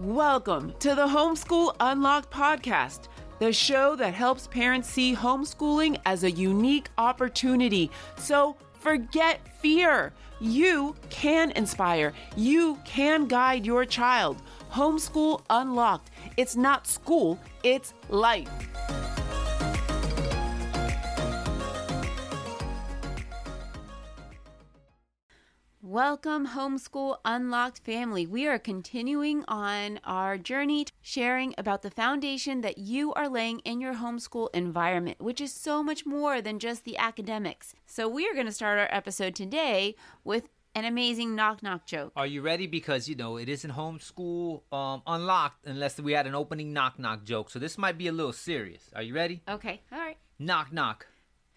Welcome to the Homeschool Unlocked podcast, the show that helps parents see homeschooling as a unique opportunity. So forget fear. You can inspire, you can guide your child. Homeschool Unlocked. It's not school, it's life. Welcome, Homeschool Unlocked family. We are continuing on our journey sharing about the foundation that you are laying in your homeschool environment, which is so much more than just the academics. So, we are going to start our episode today with an amazing knock knock joke. Are you ready? Because you know it isn't homeschool um, unlocked unless we had an opening knock knock joke. So this might be a little serious. Are you ready? Okay, all right. Knock knock.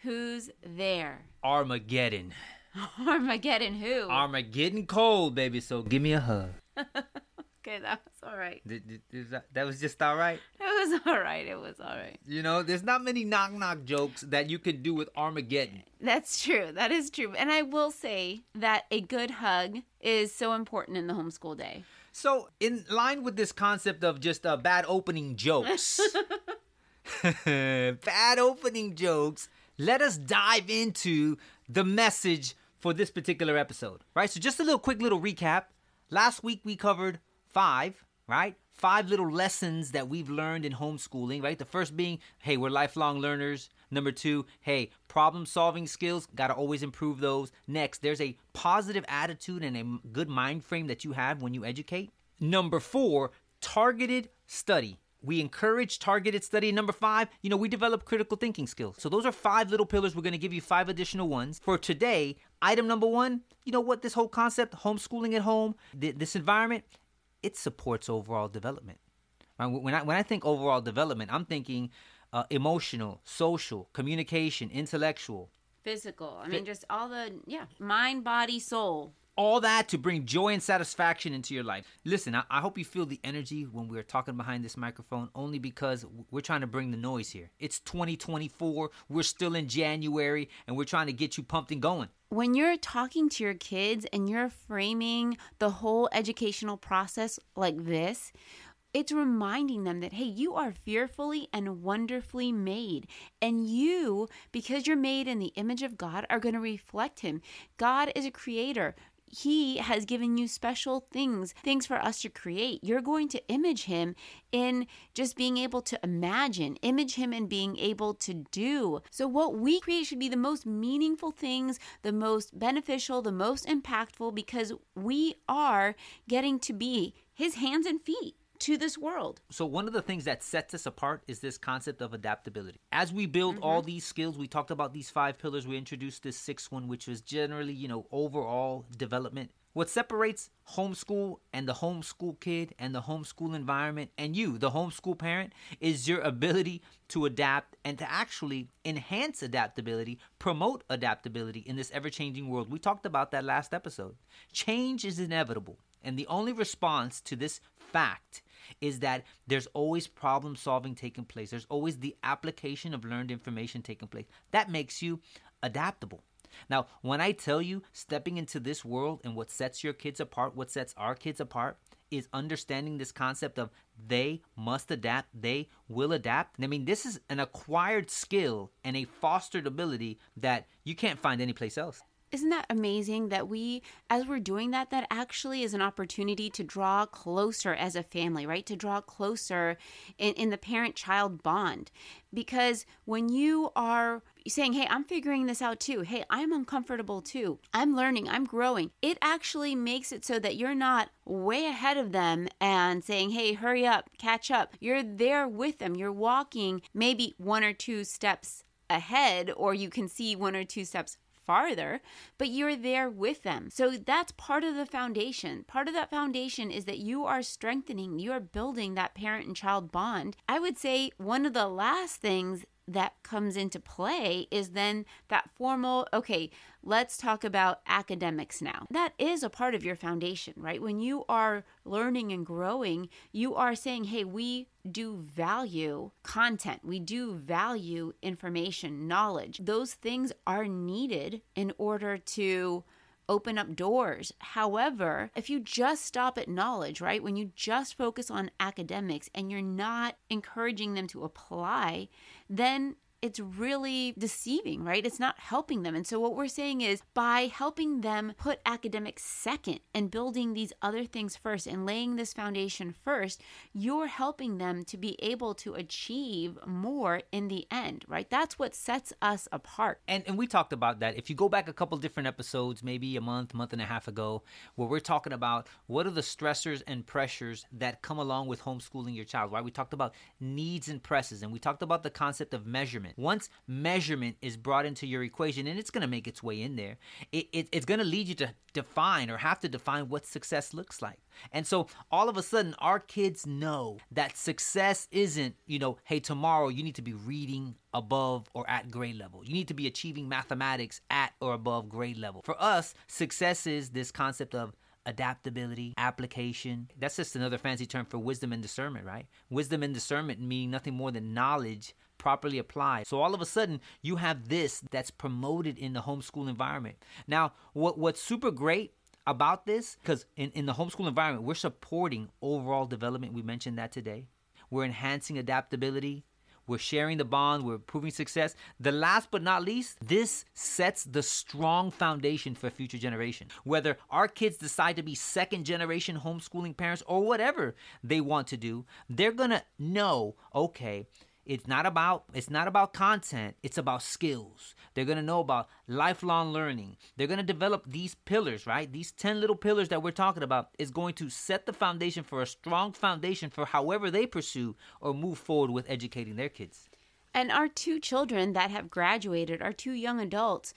Who's there? Armageddon. Armageddon who? Armageddon cold, baby. So give me a hug. okay, that was all right. Did- did- that, that was just all right. It was all right. It was all right. You know, there's not many knock knock jokes that you can do with Armageddon. That's true. That is true. And I will say that a good hug is so important in the homeschool day. So, in line with this concept of just uh, bad opening jokes, bad opening jokes, let us dive into the message for this particular episode, right? So, just a little quick little recap. Last week we covered five, right? Five little lessons that we've learned in homeschooling, right? The first being, hey, we're lifelong learners. Number two, hey, problem solving skills, got to always improve those. Next, there's a positive attitude and a good mind frame that you have when you educate. Number four, targeted study. We encourage targeted study. Number five, you know, we develop critical thinking skills. So those are five little pillars. We're going to give you five additional ones. For today, item number one, you know what, this whole concept, homeschooling at home, th- this environment, it supports overall development. Right? When I when I think overall development, I'm thinking uh, emotional, social, communication, intellectual, Physical. I mean, just all the, yeah, mind, body, soul. All that to bring joy and satisfaction into your life. Listen, I, I hope you feel the energy when we're talking behind this microphone, only because we're trying to bring the noise here. It's 2024, we're still in January, and we're trying to get you pumped and going. When you're talking to your kids and you're framing the whole educational process like this, it's reminding them that, hey, you are fearfully and wonderfully made. And you, because you're made in the image of God, are going to reflect Him. God is a creator. He has given you special things, things for us to create. You're going to image him in just being able to imagine, image him in being able to do. So, what we create should be the most meaningful things, the most beneficial, the most impactful, because we are getting to be his hands and feet to this world. So, one of the things that sets us apart is this concept of adaptability. As we build all mm-hmm. these skills, we talked about these five pillars. We introduced this sixth one, which was generally, you know, overall development. What separates homeschool and the homeschool kid and the homeschool environment and you, the homeschool parent, is your ability to adapt and to actually enhance adaptability, promote adaptability in this ever changing world. We talked about that last episode. Change is inevitable. And the only response to this fact is that there's always problem solving taking place. There's always the application of learned information taking place. That makes you adaptable. Now, when I tell you stepping into this world and what sets your kids apart, what sets our kids apart, is understanding this concept of they must adapt, they will adapt. I mean, this is an acquired skill and a fostered ability that you can't find anyplace else. Isn't that amazing that we, as we're doing that, that actually is an opportunity to draw closer as a family, right? To draw closer in, in the parent child bond. Because when you are saying, hey, I'm figuring this out too, hey, I'm uncomfortable too, I'm learning, I'm growing, it actually makes it so that you're not way ahead of them and saying, hey, hurry up, catch up. You're there with them, you're walking maybe one or two steps ahead, or you can see one or two steps farther, but you're there with them. So that's part of the foundation. Part of that foundation is that you are strengthening, you are building that parent and child bond. I would say one of the last things that comes into play is then that formal, okay, let's talk about academics now. That is a part of your foundation, right? When you are learning and growing, you are saying, hey, we do value content, we do value information, knowledge. Those things are needed in order to open up doors. However, if you just stop at knowledge, right, when you just focus on academics and you're not encouraging them to apply, then it's really deceiving, right? It's not helping them. And so, what we're saying is by helping them put academics second and building these other things first and laying this foundation first, you're helping them to be able to achieve more in the end, right? That's what sets us apart. And, and we talked about that. If you go back a couple different episodes, maybe a month, month and a half ago, where we're talking about what are the stressors and pressures that come along with homeschooling your child, right? We talked about needs and presses, and we talked about the concept of measurement measurement. Once measurement is brought into your equation, and it's going to make its way in there, it, it, it's going to lead you to define or have to define what success looks like. And so all of a sudden, our kids know that success isn't, you know, hey, tomorrow you need to be reading above or at grade level. You need to be achieving mathematics at or above grade level. For us, success is this concept of adaptability, application. That's just another fancy term for wisdom and discernment, right? Wisdom and discernment meaning nothing more than knowledge properly applied. So all of a sudden, you have this that's promoted in the homeschool environment. Now, what what's super great about this, because in, in the homeschool environment, we're supporting overall development. We mentioned that today. We're enhancing adaptability. We're sharing the bond. We're proving success. The last but not least, this sets the strong foundation for future generation. Whether our kids decide to be second generation homeschooling parents or whatever they want to do, they're going to know, okay, it's not about it's not about content it's about skills. They're going to know about lifelong learning. They're going to develop these pillars right? These 10 little pillars that we're talking about is going to set the foundation for a strong foundation for however they pursue or move forward with educating their kids. And our two children that have graduated our two young adults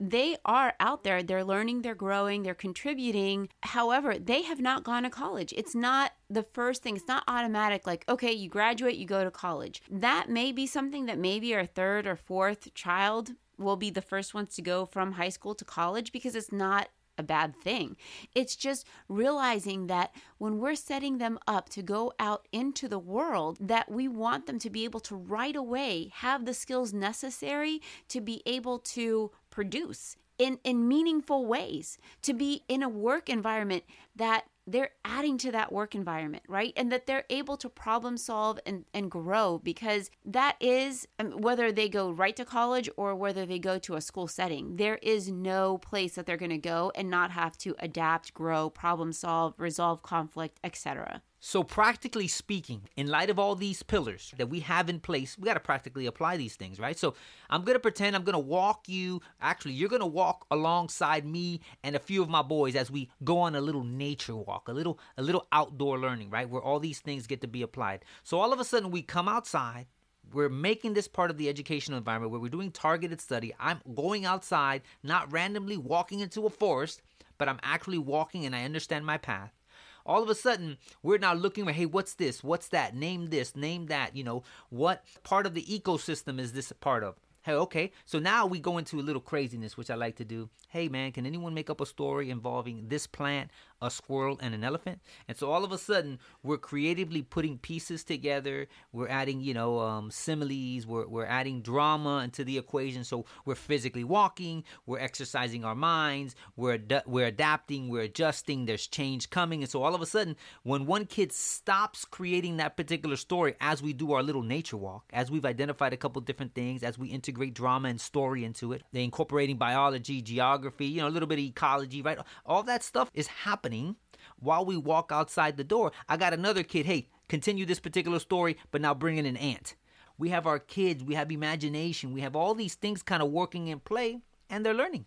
they are out there, they're learning, they're growing, they're contributing. However, they have not gone to college. It's not the first thing, it's not automatic like, okay, you graduate, you go to college. That may be something that maybe our third or fourth child will be the first ones to go from high school to college because it's not a bad thing. It's just realizing that when we're setting them up to go out into the world, that we want them to be able to right away have the skills necessary to be able to produce in, in meaningful ways, to be in a work environment that they're adding to that work environment, right? And that they're able to problem solve and, and grow because that is um, whether they go right to college or whether they go to a school setting, there is no place that they're going to go and not have to adapt, grow, problem solve, resolve conflict, etc. So, practically speaking, in light of all these pillars that we have in place, we got to practically apply these things, right? So, I'm going to pretend I'm going to walk you. Actually, you're going to walk alongside me and a few of my boys as we go on a little nature walk, a little a little outdoor learning, right? Where all these things get to be applied. So, all of a sudden we come outside, we're making this part of the educational environment where we're doing targeted study. I'm going outside, not randomly walking into a forest, but I'm actually walking and I understand my path all of a sudden we're now looking at hey what's this? What's that? Name this name that you know what part of the ecosystem is this a part of? Hey okay so now we go into a little craziness which i like to do. Hey man can anyone make up a story involving this plant a squirrel, and an elephant. And so all of a sudden, we're creatively putting pieces together. We're adding, you know, um, similes. We're, we're adding drama into the equation. So we're physically walking. We're exercising our minds. We're ad- we're adapting. We're adjusting. There's change coming. And so all of a sudden, when one kid stops creating that particular story, as we do our little nature walk, as we've identified a couple different things, as we integrate drama and story into it, they incorporating biology, geography, you know, a little bit of ecology, right? All that stuff is happening happening while we walk outside the door. I got another kid, hey, continue this particular story, but now bring in an ant. We have our kids, we have imagination, we have all these things kind of working in play, and they're learning.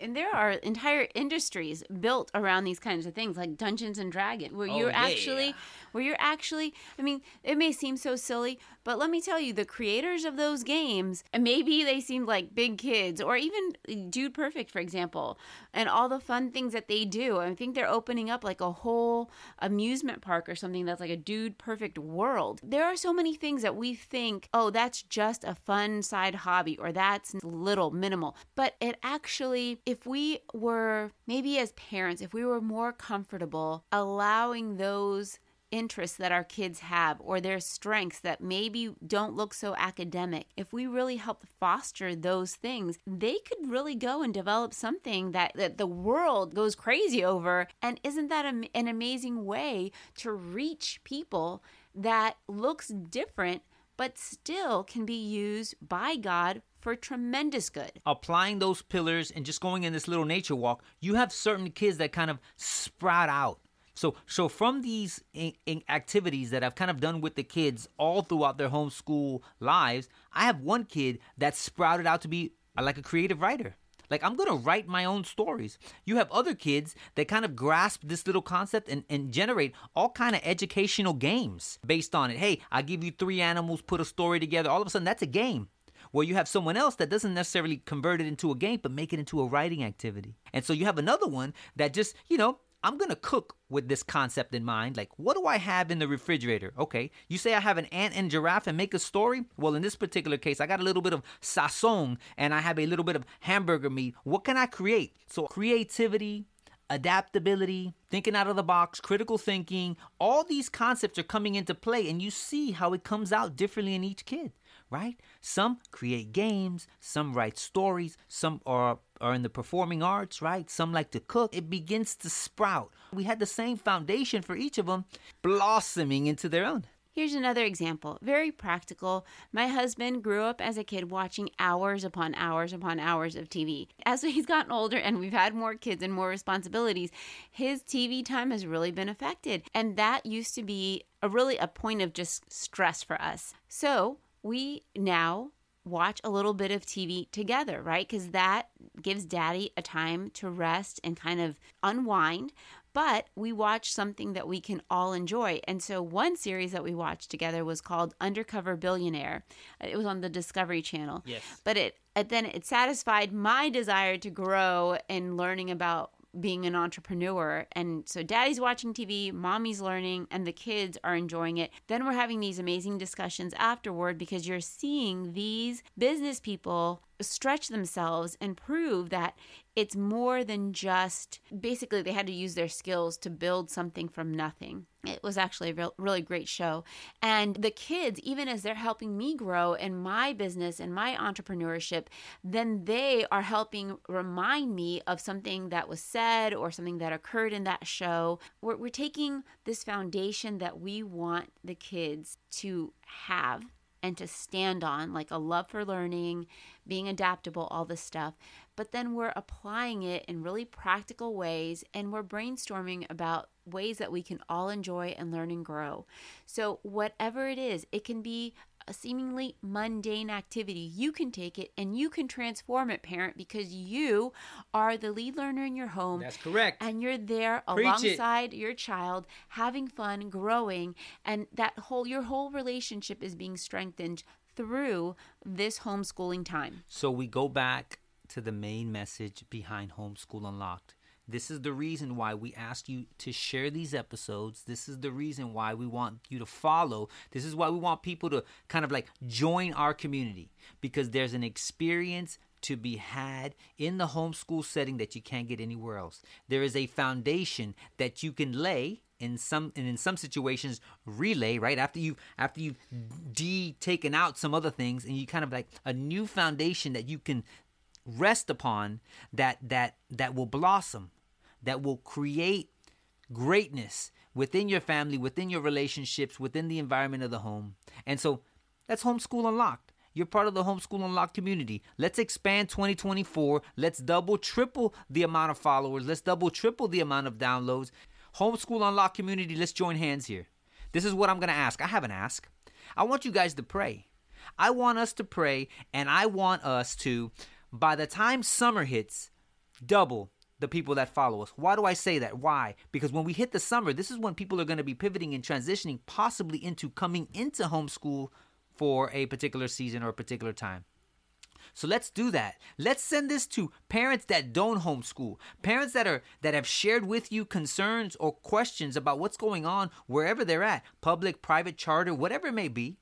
And there are entire industries built around these kinds of things, like Dungeons and Dragons, where oh, you're yeah. actually, where you're actually. I mean, it may seem so silly, but let me tell you, the creators of those games, maybe they seemed like big kids, or even Dude Perfect, for example, and all the fun things that they do. I think they're opening up like a whole amusement park or something that's like a Dude Perfect world. There are so many things that we think, oh, that's just a fun side hobby, or that's little, minimal. But it actually, if we were maybe as parents, if we were more comfortable allowing those interests that our kids have or their strengths that maybe don't look so academic, if we really help foster those things, they could really go and develop something that, that the world goes crazy over. And isn't that a, an amazing way to reach people that looks different? But still can be used by God for tremendous good. Applying those pillars and just going in this little nature walk, you have certain kids that kind of sprout out. So, so from these in, in activities that I've kind of done with the kids all throughout their homeschool lives, I have one kid that sprouted out to be uh, like a creative writer. Like I'm gonna write my own stories. You have other kids that kind of grasp this little concept and, and generate all kind of educational games based on it. Hey, I give you three animals, put a story together. All of a sudden, that's a game where you have someone else that doesn't necessarily convert it into a game, but make it into a writing activity. And so you have another one that just, you know, I'm gonna cook with this concept in mind. Like, what do I have in the refrigerator? Okay, you say I have an ant and giraffe and make a story. Well, in this particular case, I got a little bit of sazon and I have a little bit of hamburger meat. What can I create? So, creativity, adaptability, thinking out of the box, critical thinking, all these concepts are coming into play, and you see how it comes out differently in each kid right? Some create games, some write stories, some are are in the performing arts, right? Some like to cook. It begins to sprout. We had the same foundation for each of them blossoming into their own. Here's another example, very practical. My husband grew up as a kid watching hours upon hours upon hours of TV. As he's gotten older and we've had more kids and more responsibilities, his TV time has really been affected. And that used to be a really a point of just stress for us. So we now watch a little bit of TV together, right? Because that gives daddy a time to rest and kind of unwind. But we watch something that we can all enjoy. And so, one series that we watched together was called Undercover Billionaire. It was on the Discovery Channel. Yes. But it, it then it satisfied my desire to grow in learning about being an entrepreneur. And so daddy's watching TV, mommy's learning, and the kids are enjoying it. Then we're having these amazing discussions afterward because you're seeing these business people stretch themselves and prove that it's more than just basically they had to use their skills to build something from nothing. It was actually a real, really great show. And the kids, even as they're helping me grow in my business and my entrepreneurship, then they are helping remind me of something that was said or something that occurred in that show. We're, we're taking this foundation that we want the kids to have and to stand on, like a love for learning, being adaptable, all this stuff. But then we're applying it in really practical ways and we're brainstorming about ways that we can all enjoy and learn and grow. So, whatever it is, it can be a seemingly mundane activity. You can take it and you can transform it, parent, because you are the lead learner in your home. That's correct. And you're there Preach alongside it. your child, having fun, growing, and that whole your whole relationship is being strengthened through this homeschooling time. So we go back to the main message behind Homeschool Unlocked. This is the reason why we ask you to share these episodes. This is the reason why we want you to follow. This is why we want people to kind of like join our community because there's an experience to be had in the homeschool setting that you can't get anywhere else. There is a foundation that you can lay in some and in some situations relay right after you after you've de taken out some other things and you kind of like a new foundation that you can rest upon that that that will blossom that will create greatness within your family within your relationships within the environment of the home. And so that's homeschool unlocked. You're part of the homeschool unlocked community. Let's expand 2024 let's double triple the amount of followers. Let's double triple the amount of downloads. Homeschool unlocked community let's join hands here. This is what i'm going to ask. I have an ask. I want you guys to pray. I want us to pray and i want us to by the time summer hits, double the people that follow us. Why do I say that? Why? Because when we hit the summer, this is when people are going to be pivoting and transitioning possibly into coming into homeschool for a particular season or a particular time. So let's do that. Let's send this to parents that don't homeschool, parents that are that have shared with you concerns or questions about what's going on wherever they're at, public, private, charter, whatever it may be.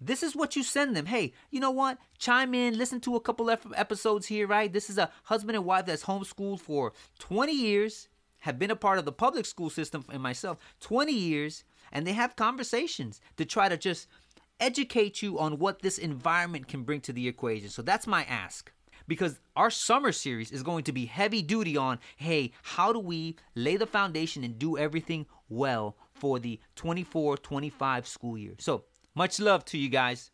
This is what you send them. Hey, you know what? Chime in, listen to a couple episodes here, right? This is a husband and wife that's homeschooled for 20 years. have been a part of the public school system and myself 20 years and they have conversations to try to just educate you on what this environment can bring to the equation. So that's my ask. Because our summer series is going to be heavy duty on hey, how do we lay the foundation and do everything well for the 24 25 school year? So, much love to you guys.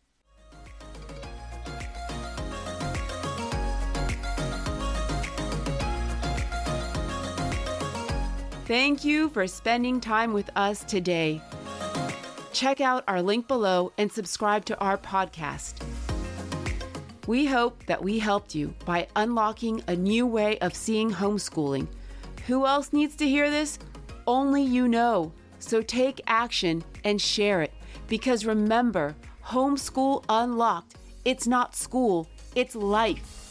Thank you for spending time with us today. Check out our link below and subscribe to our podcast. We hope that we helped you by unlocking a new way of seeing homeschooling. Who else needs to hear this? Only you know. So take action and share it. Because remember, homeschool unlocked. It's not school, it's life.